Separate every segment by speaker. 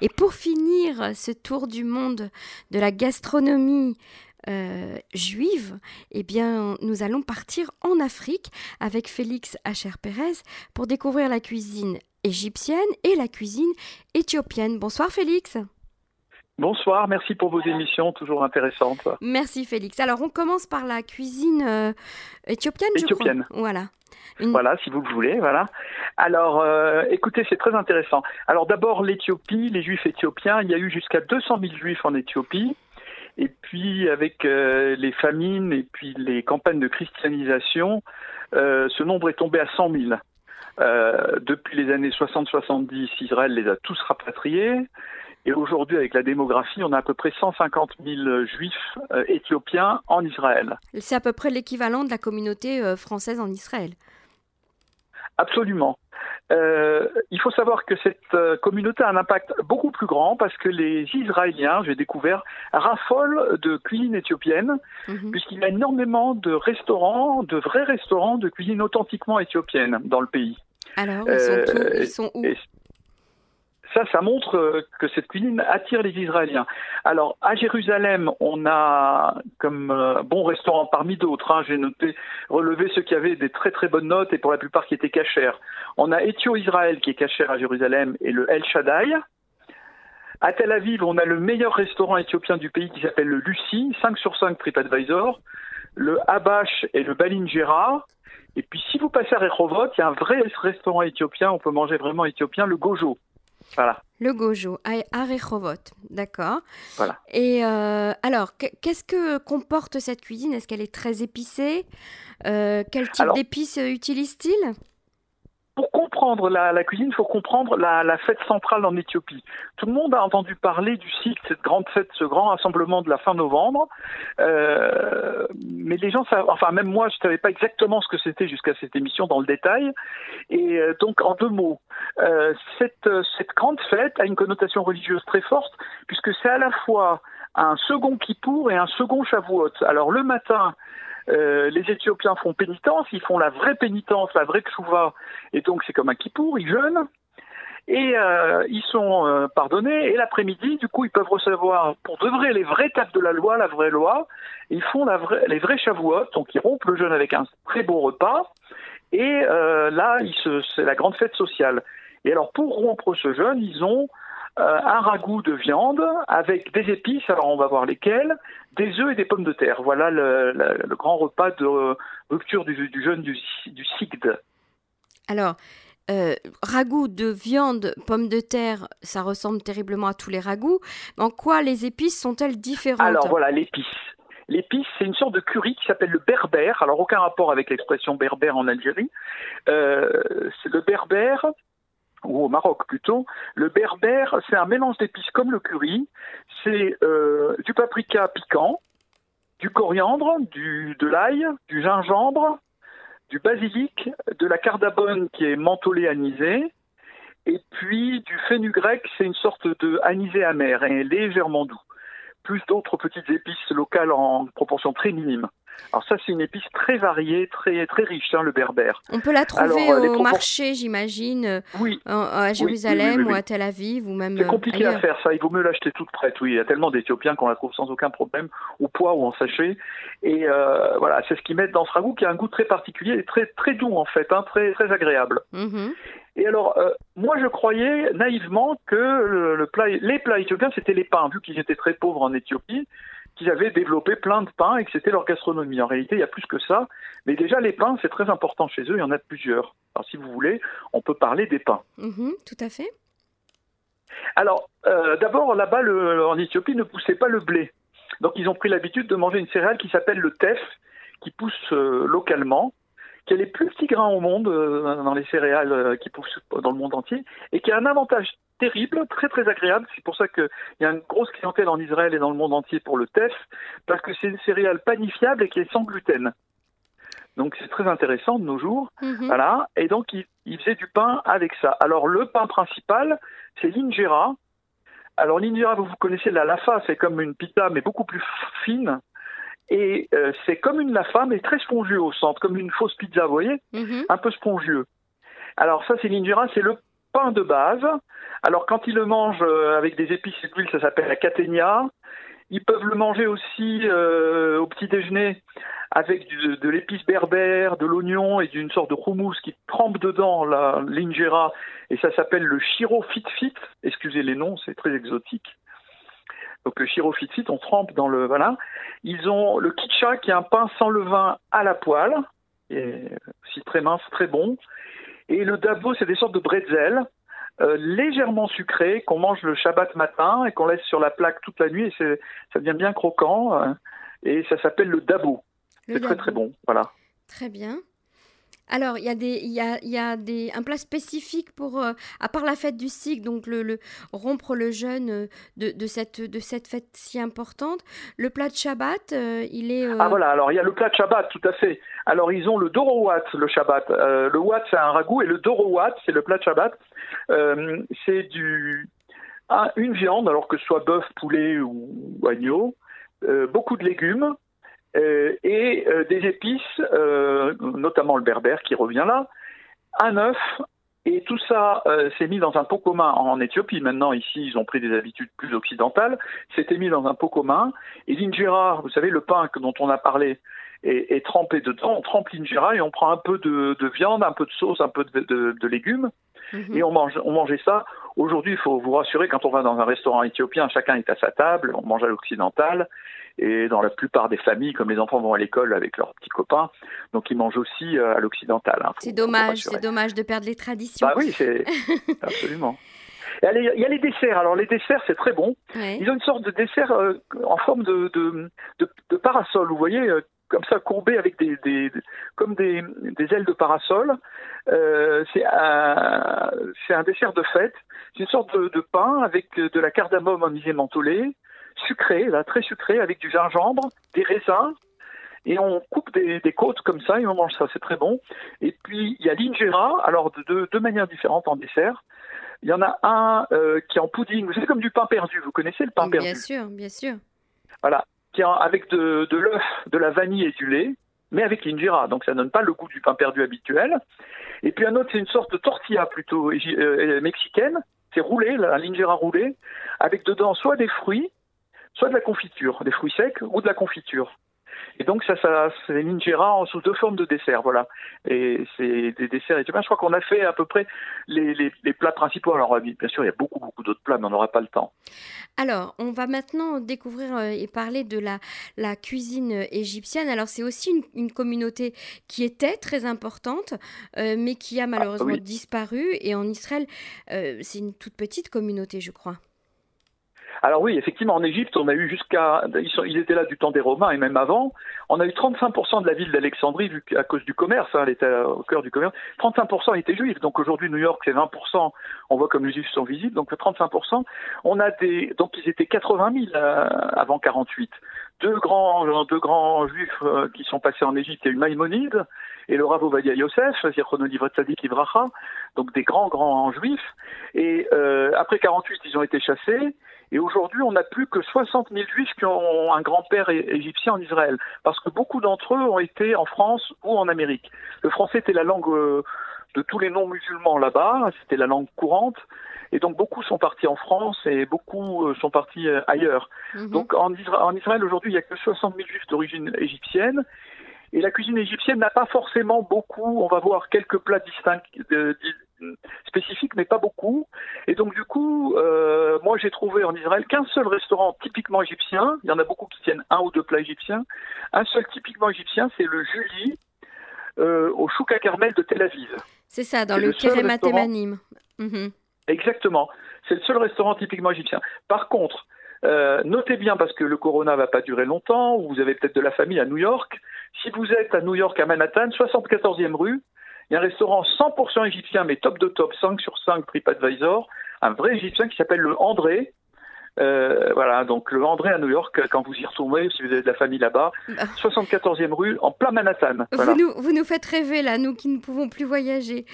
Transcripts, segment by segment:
Speaker 1: Et pour finir ce tour du monde de la gastronomie euh, juive, eh bien, nous allons partir en Afrique avec Félix Hacher Pérez pour découvrir la cuisine égyptienne et la cuisine éthiopienne. Bonsoir Félix.
Speaker 2: Bonsoir, merci pour vos émissions, toujours intéressantes.
Speaker 1: Merci Félix. Alors on commence par la cuisine euh, éthiopienne,
Speaker 2: éthiopienne.
Speaker 1: je crois. Voilà.
Speaker 2: Voilà, si vous le voulez, voilà. Alors, euh, écoutez, c'est très intéressant. Alors d'abord, l'Éthiopie, les Juifs éthiopiens, il y a eu jusqu'à 200 000 Juifs en Éthiopie. Et puis avec euh, les famines et puis les campagnes de christianisation, ce nombre est tombé à 100 000. Euh, depuis les années 60-70, Israël les a tous rapatriés. Et aujourd'hui, avec la démographie, on a à peu près 150 000 juifs éthiopiens en Israël.
Speaker 1: C'est à peu près l'équivalent de la communauté française en Israël.
Speaker 2: Absolument. Euh, il faut savoir que cette euh, communauté a un impact beaucoup plus grand parce que les Israéliens, j'ai découvert, raffolent de cuisine éthiopienne, mhm. puisqu'il y a énormément de restaurants, de vrais restaurants de cuisine authentiquement éthiopienne dans le pays.
Speaker 1: Alors, ils sont, où, ils sont où?
Speaker 2: Ça, ça montre euh, que cette cuisine attire les Israéliens. Alors, à Jérusalem, on a comme euh, bon restaurant parmi d'autres, hein, j'ai noté, relevé ceux qui avaient des très très bonnes notes et pour la plupart qui étaient cachères. On a Ethio Israël qui est cachère à Jérusalem et le El Shaddai. À Tel Aviv, on a le meilleur restaurant éthiopien du pays qui s'appelle le Lucie, 5 sur 5 TripAdvisor, le Habash et le Balingera. Et puis si vous passez à Rehovot, il y a un vrai restaurant éthiopien, on peut manger vraiment éthiopien, le Gojo. Voilà.
Speaker 1: Le gojo à d'accord.
Speaker 2: Voilà.
Speaker 1: Et euh, alors, qu'est-ce que comporte cette cuisine? Est-ce qu'elle est très épicée? Euh, Quel type d'épices utilise-t-il?
Speaker 2: pour comprendre la, cuisine, il faut comprendre la, fête centrale en Éthiopie. Tout le monde a entendu parler du cycle, cette grande fête, ce grand rassemblement de la fin novembre. Euh, mais les gens savent, enfin même moi, je ne savais pas exactement ce que c'était jusqu'à cette émission dans le détail. Et euh, donc, en deux mots, euh, cette, grande fête a une connotation religieuse très forte, puisque c'est à la fois un second Kippour et un second Shavuot. Alors le matin, euh, les Éthiopiens font pénitence, ils font la vraie pénitence, la vraie tchouva, et donc c'est comme un kippour, ils jeûnent, et euh, ils sont euh, pardonnés, et l'après-midi, du coup, ils peuvent recevoir pour de vrai les vraies tapes de la loi, la vraie loi, ils font la vraie, les vrais chavouottes, donc ils rompent le jeûne avec un très beau repas, et là, c'est la grande fête sociale. Et alors, pour rompre ce jeûne, ils ont euh, un ragoût de viande avec des épices, alors on va voir lesquelles, des œufs et des pommes de terre. Voilà le, grand repas de rupture du, jeûne du, du Sigd.
Speaker 1: Alors, euh, ragoût de viande, pommes de terre, ça ressemble terriblement à tous les ragoûts. En quoi les épices sont-elles différentes
Speaker 2: Alors voilà, l'épice. L'épice, c'est une sorte de curry qui s'appelle le berbère. Alors aucun rapport avec l'expression berbère en Algérie. Euh, c'est le berbère ou au Maroc plutôt, le berbère, c'est un mélange d'épices comme le curry. C'est euh, du paprika piquant, du coriandre, de l'ail, du gingembre, du basilic, de la cardabone qui est mentholée anisée, et puis du fenugrec, c'est une sorte de anisé amer et légèrement doux. Plus d'autres petites épices locales en proportion très minime. Alors ça, c'est une épice très variée, très très riche, hein, le berbère.
Speaker 1: On peut la trouver euh, au marché, j'imagine, euh, oui. à Jérusalem ou à Tel Aviv ou même.
Speaker 2: C'est compliqué à faire ça. Il vaut mieux l'acheter toute prête. Oui, il y a tellement d'Éthiopiens qu'on la trouve sans aucun problème au poids ou en sachet. Et euh, voilà, c'est ce qu'ils mettent dans ce ragoût qui a un goût très particulier et très très doux en fait, hein, très très agréable. Mm-hmm. Et alors, moi, je croyais naïvement que le, plat, les plats éthiopiens, c'était les pains, vu qu'ils étaient très pauvres en Éthiopie qu'ils avaient développé plein de pains et que c'était leur gastronomie. En réalité, il y a plus que ça. Mais déjà, les pains, c'est très important chez eux. Il y en a plusieurs. Alors, si vous voulez, on peut parler des pains.
Speaker 1: Mm-hmm, tout à fait.
Speaker 2: Alors, euh, d'abord, là-bas, en Éthiopie, ne poussait pas le blé. Donc, ils ont pris l'habitude de manger une céréale qui s'appelle le teff, qui pousse euh, localement qui est les plus petits grains au monde euh, dans les céréales euh, qui poussent dans le monde entier et qui a un avantage terrible, très très agréable. C'est pour ça qu'il y a une grosse clientèle en Israël et dans le monde entier pour le teff, parce que c'est une céréale panifiable et qui est sans gluten. Donc c'est très intéressant de nos jours. Mhm. Voilà. Et donc il, il, faisait du pain avec ça. Alors le pain principal, c'est l'injera. Alors l'injera, vous, vous connaissez la lafa, c'est comme une pita mais beaucoup plus fine. Et euh, c'est comme une lafa, mais très spongieux au centre, comme une fausse pizza, vous voyez? Mhm. Un peu spongieux. Alors ça, c'est l'injera, c'est le pain de base. Alors quand ils le mangent avec des épices et d'huile, ça s'appelle la catenia. Ils peuvent le manger aussi au petit déjeuner avec de l'épice berbère, de l'oignon et d'une sorte de houmous qui trempe dedans l'injera et ça s'appelle le chiro fit fit. Excusez les noms, c'est très exotique. Donc le fit, on trempe dans le voilà. Ils ont le kitcha qui est un pain sans levain à la poêle, et aussi très mince, très bon. Et le dabo, c'est des sortes de bretzels euh, légèrement sucrés qu'on mange le Shabbat matin et qu'on laisse sur la plaque toute la nuit et ça devient bien croquant. Euh, et ça s'appelle le dabo. C'est très très bon, voilà.
Speaker 1: Très bien. Alors, il y a, des, y a, des, un plat spécifique pour, euh, à part la fête du cycle, donc le, rompre le jeûne euh, de, cette, fête si importante. Le plat de Shabbat, euh, il est...
Speaker 2: Ah voilà, alors il y a le plat de Shabbat, tout à fait. Alors, ils ont le Dorowat, le Shabbat. le Wat, c'est un ragoût, et le Dorowat, c'est le plat de Shabbat. c'est du... une viande, alors que ce soit bœuf, poulet ou agneau, beaucoup de légumes, et euh, des épices, euh, notamment le berbère qui revient là, un œuf, et tout ça s'est mis dans un pot commun en Éthiopie. Maintenant, ici, ils ont pris des habitudes plus occidentales. C'était mis dans un pot commun. Et l'injera, vous savez, le pain dont on a parlé, est, trempé dedans. On trempe l'injera et on prend un peu de, viande, un peu de sauce, un peu de, légumes. Mhm. Et on, mange, on mangeait ça. Aujourd'hui, il faut vous rassurer, quand on va dans un restaurant éthiopien, chacun est à sa table, on mange à l'occidental. Et dans la plupart des familles, comme les enfants vont à l'école avec leurs petits copains, donc ils mangent aussi euh, à l'occidental. Hein,
Speaker 1: c'est dommage, c'est dommage de perdre les traditions.
Speaker 2: Bah oui, c'est absolument. Il y a les desserts. Alors les desserts, c'est très bon. Ils ont une sorte de dessert euh, en forme de, de, de, parasol. Vous voyez, euh, comme ça courbé avec des, des comme des, des, ailes de parasol. Euh, c'est un, un dessert de fête. C'est une sorte de, pain avec de la cardamome en mentholée, sucré, là, très sucré, avec du gingembre, des raisins, et on coupe des, côtes comme ça et on mange ça, c'est très bon. Et puis il y a l'injera, alors de deux manières différentes en dessert. Il y en a un euh, qui est en pudding, c'est comme du pain perdu, vous connaissez le pain perdu?
Speaker 1: Bien sûr, bien sûr.
Speaker 2: Voilà, avec de, l'œuf, de la vanille et du lait, mais avec l'injera, donc ça donne pas le goût du pain perdu habituel. Et puis un autre, c'est une sorte de tortilla plutôt euh, mexicaine, c'est roulé, l'injera roulé, avec dedans soit des fruits, soit de la confiture, des fruits secs ou de la confiture. Et donc ça, ça c'est l'injera sous deux formes de dessert, voilà. Et c'est des desserts éthiopien. Je crois qu'on a fait à peu près les, les, plats principaux. Alors bien sûr, il y a beaucoup beaucoup d'autres plats, mais on n'aura pas le temps.
Speaker 1: Alors, on va maintenant découvrir euh, et parler de la, la cuisine égyptienne. Alors c'est aussi une, une, communauté qui était très importante, euh, mais qui a ah, malheureusement disparu. Et en Israël, euh, c'est une toute petite communauté, je crois.
Speaker 2: Alors oui, effectivement, en Égypte, on a eu jusqu'à, ils, étaient là du temps des Romains et même avant, on a eu 35% de la ville d'Alexandrie, vu à cause du commerce, hein, elle était au cœur du commerce, 35% étaient juifs. Donc aujourd'hui, New York, c'est 20%, on voit comme les juifs sont visibles, donc 35%. On a des, donc ils étaient 80 000 euh, avant 48. Deux grands, deux grands juifs euh, qui sont passés en Égypte, il y a eu Maïmonide et le Rav Ovadia Yosef, Zirchonolivre Tzadik Ivracha, donc des grands, grands juifs. Et euh, après 48, ils ont été chassés. Et aujourd'hui, on n'a plus que 60 000 juifs qui ont un grand-père égyptien en Israël, parce que beaucoup d'entre eux ont été en France ou en Amérique. Le français était la langue euh, de tous les non-musulmans là-bas, c'était la langue courante, et donc beaucoup sont partis en France et beaucoup euh, sont partis euh, ailleurs. Mhm. Donc en, en Israël aujourd'hui, il n'y a que 60 000 juifs d'origine égyptienne, et la cuisine égyptienne n'a pas forcément beaucoup, on va voir quelques plats distincts, spécifiques, mais pas beaucoup. Et donc du coup, euh, moi j'ai trouvé en Israël qu'un seul restaurant typiquement égyptien. Il y en a beaucoup qui tiennent un ou deux plats égyptiens. Un seul typiquement égyptien, c'est le Julie euh, au Chouka Carmel de Tel Aviv.
Speaker 1: C'est ça, dans le, Kerema Temanim.
Speaker 2: Mhm. Exactement. C'est le seul restaurant typiquement égyptien. Par contre, euh, notez bien parce que le corona va pas durer longtemps, ou vous avez peut-être de la famille à New York. Si vous êtes à New York, à Manhattan, 74e rue, il y a un restaurant 100% égyptien, mais top de top, 5 sur 5 TripAdvisor, un vrai égyptien qui s'appelle le André. Euh, voilà, donc le André à New York, quand vous y retournez, si vous avez de la famille là-bas, 74e bah. rue, en plein Manhattan.
Speaker 1: Vous, nous, vous, nous, faites rêver là, nous qui ne pouvons plus voyager.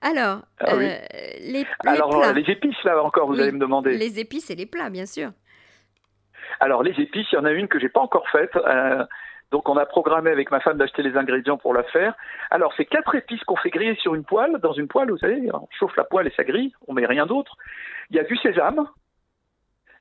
Speaker 1: Alors, ah euh, les,
Speaker 2: Alors les épices là encore, vous allez me demander.
Speaker 1: Les épices et les plats, bien sûr.
Speaker 2: Alors les épices, il y en a une que j'ai pas encore faite. Euh, Donc on a programmé avec ma femme d'acheter les ingrédients pour la faire. Alors c'est quatre épices qu'on fait griller sur une poêle, dans une poêle, vous savez, on chauffe la poêle et ça grille, on met rien d'autre. Il y a du sésame,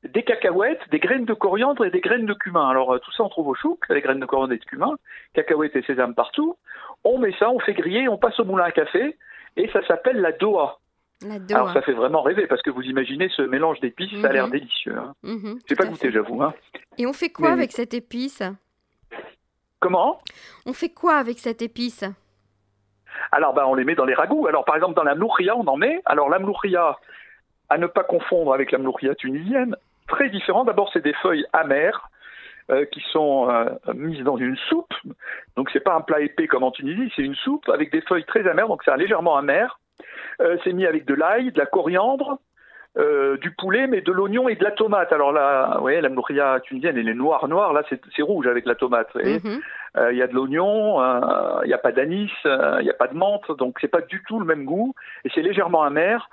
Speaker 2: des cacahuètes, des graines de coriandre et des graines de cumin. Alors euh, tout ça on trouve au chouk, les graines de coriandre et de cumin, cacahuètes et sésame partout. On met ça, on fait griller, on passe au moulin à café et ça s'appelle la doha.
Speaker 1: La doha.
Speaker 2: Alors ça fait vraiment rêver parce que vous imaginez ce mélange d'épices, ça a l'air
Speaker 1: Mhm.
Speaker 2: délicieux. Hein.
Speaker 1: Mhm,
Speaker 2: J'ai pas goûté, j'avoue. Hein.
Speaker 1: Et on fait quoi
Speaker 2: Mais-
Speaker 1: avec cette épice?
Speaker 2: Comment?
Speaker 1: On fait quoi avec cette épice?
Speaker 2: Alors, ben, on les met dans les ragoûts. Alors, par exemple, dans la mlouria, on en met. Alors, la mlouria, à ne pas confondre avec la mlouria tunisienne, très différent. D'abord, c'est des feuilles amères euh, qui sont euh, mises dans une soupe. Donc, c'est pas un plat épais comme en Tunisie, c'est une soupe avec des feuilles très amères. Donc, c'est légèrement amer. Euh, c'est mis avec de l'ail, de la coriandre, euh, du poulet, mais de l'oignon et de la tomate. Alors là, vous voyez, la mlouria tunisienne, elle est noire, noire. Là, c'est rouge avec la tomate.
Speaker 1: Mhm.
Speaker 2: Euh, Il y a de l'oignon, euh, il n'y a pas d'anis, il n'y a pas de menthe, donc c'est pas du tout le même goût et c'est légèrement amer.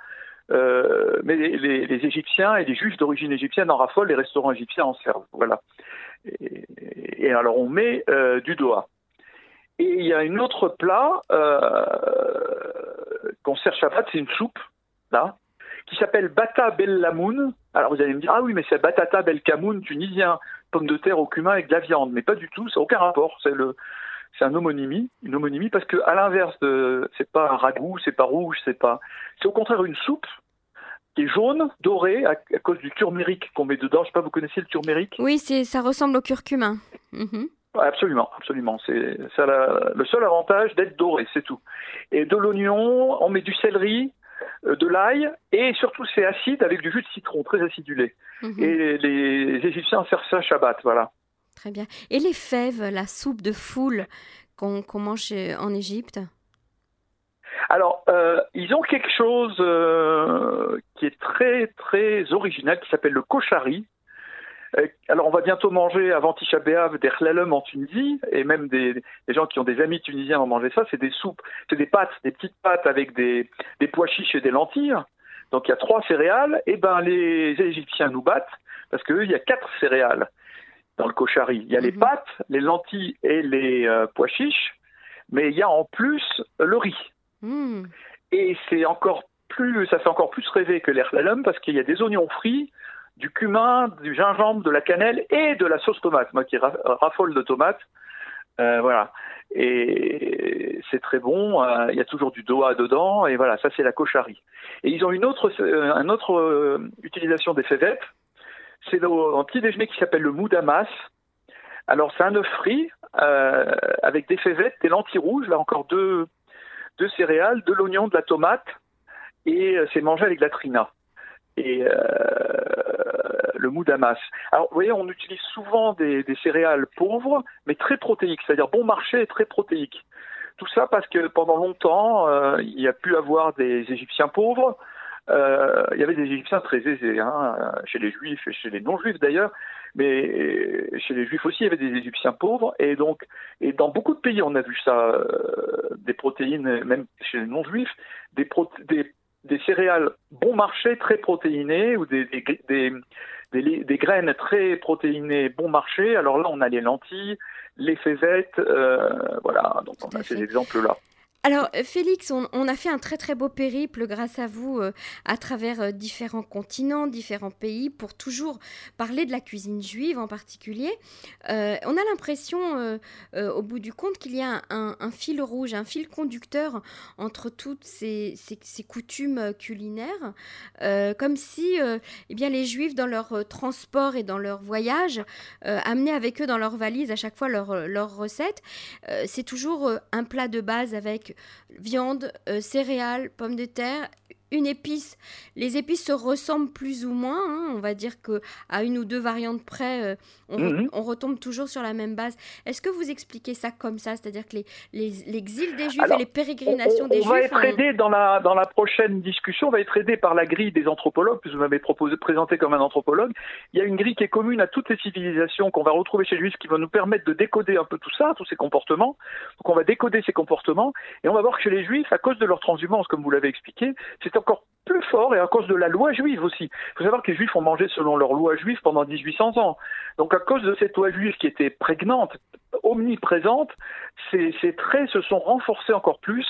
Speaker 2: Mais les, les- les Égyptiens et les Juifs d'origine égyptienne en raffolent, les restaurants égyptiens en servent. Voilà. Et, et alors on met du doha. Et il y a une autre plat qu'on sert Shabbat, c'est une soupe là qui s'appelle bata bel lamoun. Alors vous allez me dire ah oui mais c'est batata bel kamoun tunisien pommes de terre au cumin avec de la viande, mais pas du tout, ça n'a aucun rapport. C'est le, c'est un homonymie, une homonymie parce que à l'inverse de, c'est pas un ragoût, c'est pas rouge, c'est pas, c'est au contraire une soupe qui est jaune, dorée à, à cause du turméric qu'on met dedans. Je sais pas, vous connaissez le turméric
Speaker 1: Oui, c'est ça ressemble au curcuma. Mhm.
Speaker 2: Absolument, absolument. C'est ça la- le seul avantage d'être doré, c'est tout. Et de l'oignon, on met du céleri, de l'ail et surtout c'est acide avec du jus de citron, très acidulé.
Speaker 1: Mhm.
Speaker 2: Et les Égyptiens servent ça Shabbat, voilà.
Speaker 1: Très bien. Et les fèves, la soupe de foule qu'on mange euh, en Égypte?
Speaker 2: Alors, euh, ils ont quelque chose euh, qui est très très original, qui s'appelle le koshari. Euh, alors, on va bientôt manger avant Tisha B'Av des chlalem en Tunisie, et même des, des gens qui ont des amis tunisiens vont manger ça. C'est des soupes, c'est des pâtes, des petites pâtes avec des, des pois chiches et des lentilles. Donc, il y a trois céréales. Et ben, les Égyptiens nous battent parce qu'eux, il y a quatre céréales dans le koshari. Il y a les
Speaker 1: Mhm.
Speaker 2: pâtes, les lentilles et les euh, pois chiches, mais il y a en plus le riz.
Speaker 1: Hmm.
Speaker 2: Et c'est encore plus, ça fait encore plus rêver que l'air slalom parce qu'il y a des oignons frits, du cumin, du gingembre, de la cannelle et de la sauce tomate. Moi qui ra- raffole de tomates, euh, voilà. Et c'est très bon. euh, Il y a toujours du doha dedans et voilà, ça c'est la cocharie. Et ils ont une autre, euh, autre utilisation des févettes. C'est un petit déjeuner qui s'appelle le moudamas. Alors c'est un œuf frit avec des févettes, des lentilles rouges, là encore deux de céréales, de l'oignon, de la tomate, et c'est mangé avec de la trina. Et euh, le moudamas. Alors, vous voyez, on utilise souvent des, céréales pauvres, mais très protéiques, c'est-à-dire bon marché et très protéiques. Tout ça parce que pendant longtemps, euh, il y a pu avoir des Égyptiens pauvres. Euh, il y avait des Égyptiens très aisés, hein, chez les Juifs et chez les non-Juifs d'ailleurs, mais chez les Juifs aussi, il y avait des Égyptiens pauvres, et donc, et dans beaucoup de pays, on a vu ça, euh, des protéines, même chez les non-Juifs, des, des, des céréales bon marché très protéinées ou des, des, graines très protéinées bon marché. Alors là, on a les lentilles, les févettes, euh, voilà, donc on a ces exemples-là.
Speaker 1: Alors, euh, Félix, on, a fait un très très beau périple grâce à vous euh, à travers euh, différents continents, différents pays, pour toujours parler de la cuisine juive en particulier. On a l'impression, au bout du compte, qu'il y a un, fil rouge, un fil conducteur entre toutes ces, coutumes culinaires, comme si eh bien, les juifs, dans leur transport et dans leur voyage, amenaient avec eux dans leur valise à chaque fois leurs leur recettes. C'est toujours un plat de base avec viande, euh, céréales, pommes de terre, une épice. Les épices se ressemblent plus ou moins. hein. On va dire que à une ou deux variantes près, euh, on, re-
Speaker 2: Mhm.
Speaker 1: on retombe toujours sur la même base. Est-ce que vous expliquez ça comme ça, c'est-à-dire que les- les- l'exil des Juifs
Speaker 2: Alors,
Speaker 1: et les
Speaker 2: On,
Speaker 1: pérégrinations
Speaker 2: on-
Speaker 1: des
Speaker 2: on va
Speaker 1: Juifs
Speaker 2: être aidé dans la, dans la prochaine discussion, on va être aidé par la grille des anthropologues, puisque vous m'avez proposé présenté comme un anthropologue. Il y a une grille qui est commune à toutes les civilisations qu'on va retrouver chez les Juifs qui va nous permettre de décoder un peu tout ça, tous ces comportements. Donc on va décoder ces comportements et on va voir que chez les Juifs, à cause de leur transhumance, comme vous l'avez expliqué, c'est encore plus fort et à cause de la loi juive aussi. Il faut savoir que les juifs ont mangé selon leur loi juive pendant 1800 ans. Donc à cause de cette loi juive qui était prégnante, omniprésente, ces, ces traits se sont renforcés encore plus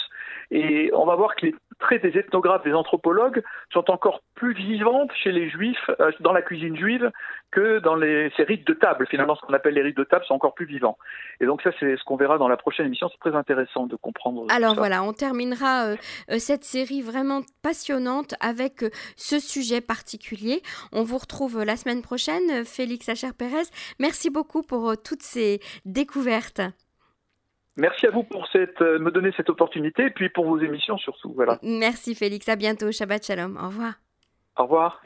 Speaker 2: et on va voir que les traits des ethnographes, des anthropologues sont encore plus vivantes chez les juifs, euh, dans la cuisine juive, que dans les, ces rites de table. Finalement, ce qu'on appelle les rites de table sont encore plus vivants. Et donc ça, c'est ce qu'on verra dans la prochaine émission. C'est très intéressant de comprendre.
Speaker 1: Alors voilà, on terminera euh, euh, cette série vraiment passionnante avec ce sujet particulier. On vous retrouve la semaine prochaine, Félix Acher-Pérez. Merci beaucoup pour toutes ces découvertes.
Speaker 2: Merci à vous pour cette, euh, me donner cette opportunité et puis pour vos émissions surtout. Voilà.
Speaker 1: Merci Félix, à bientôt. Shabbat Shalom. Au revoir.
Speaker 2: Au revoir.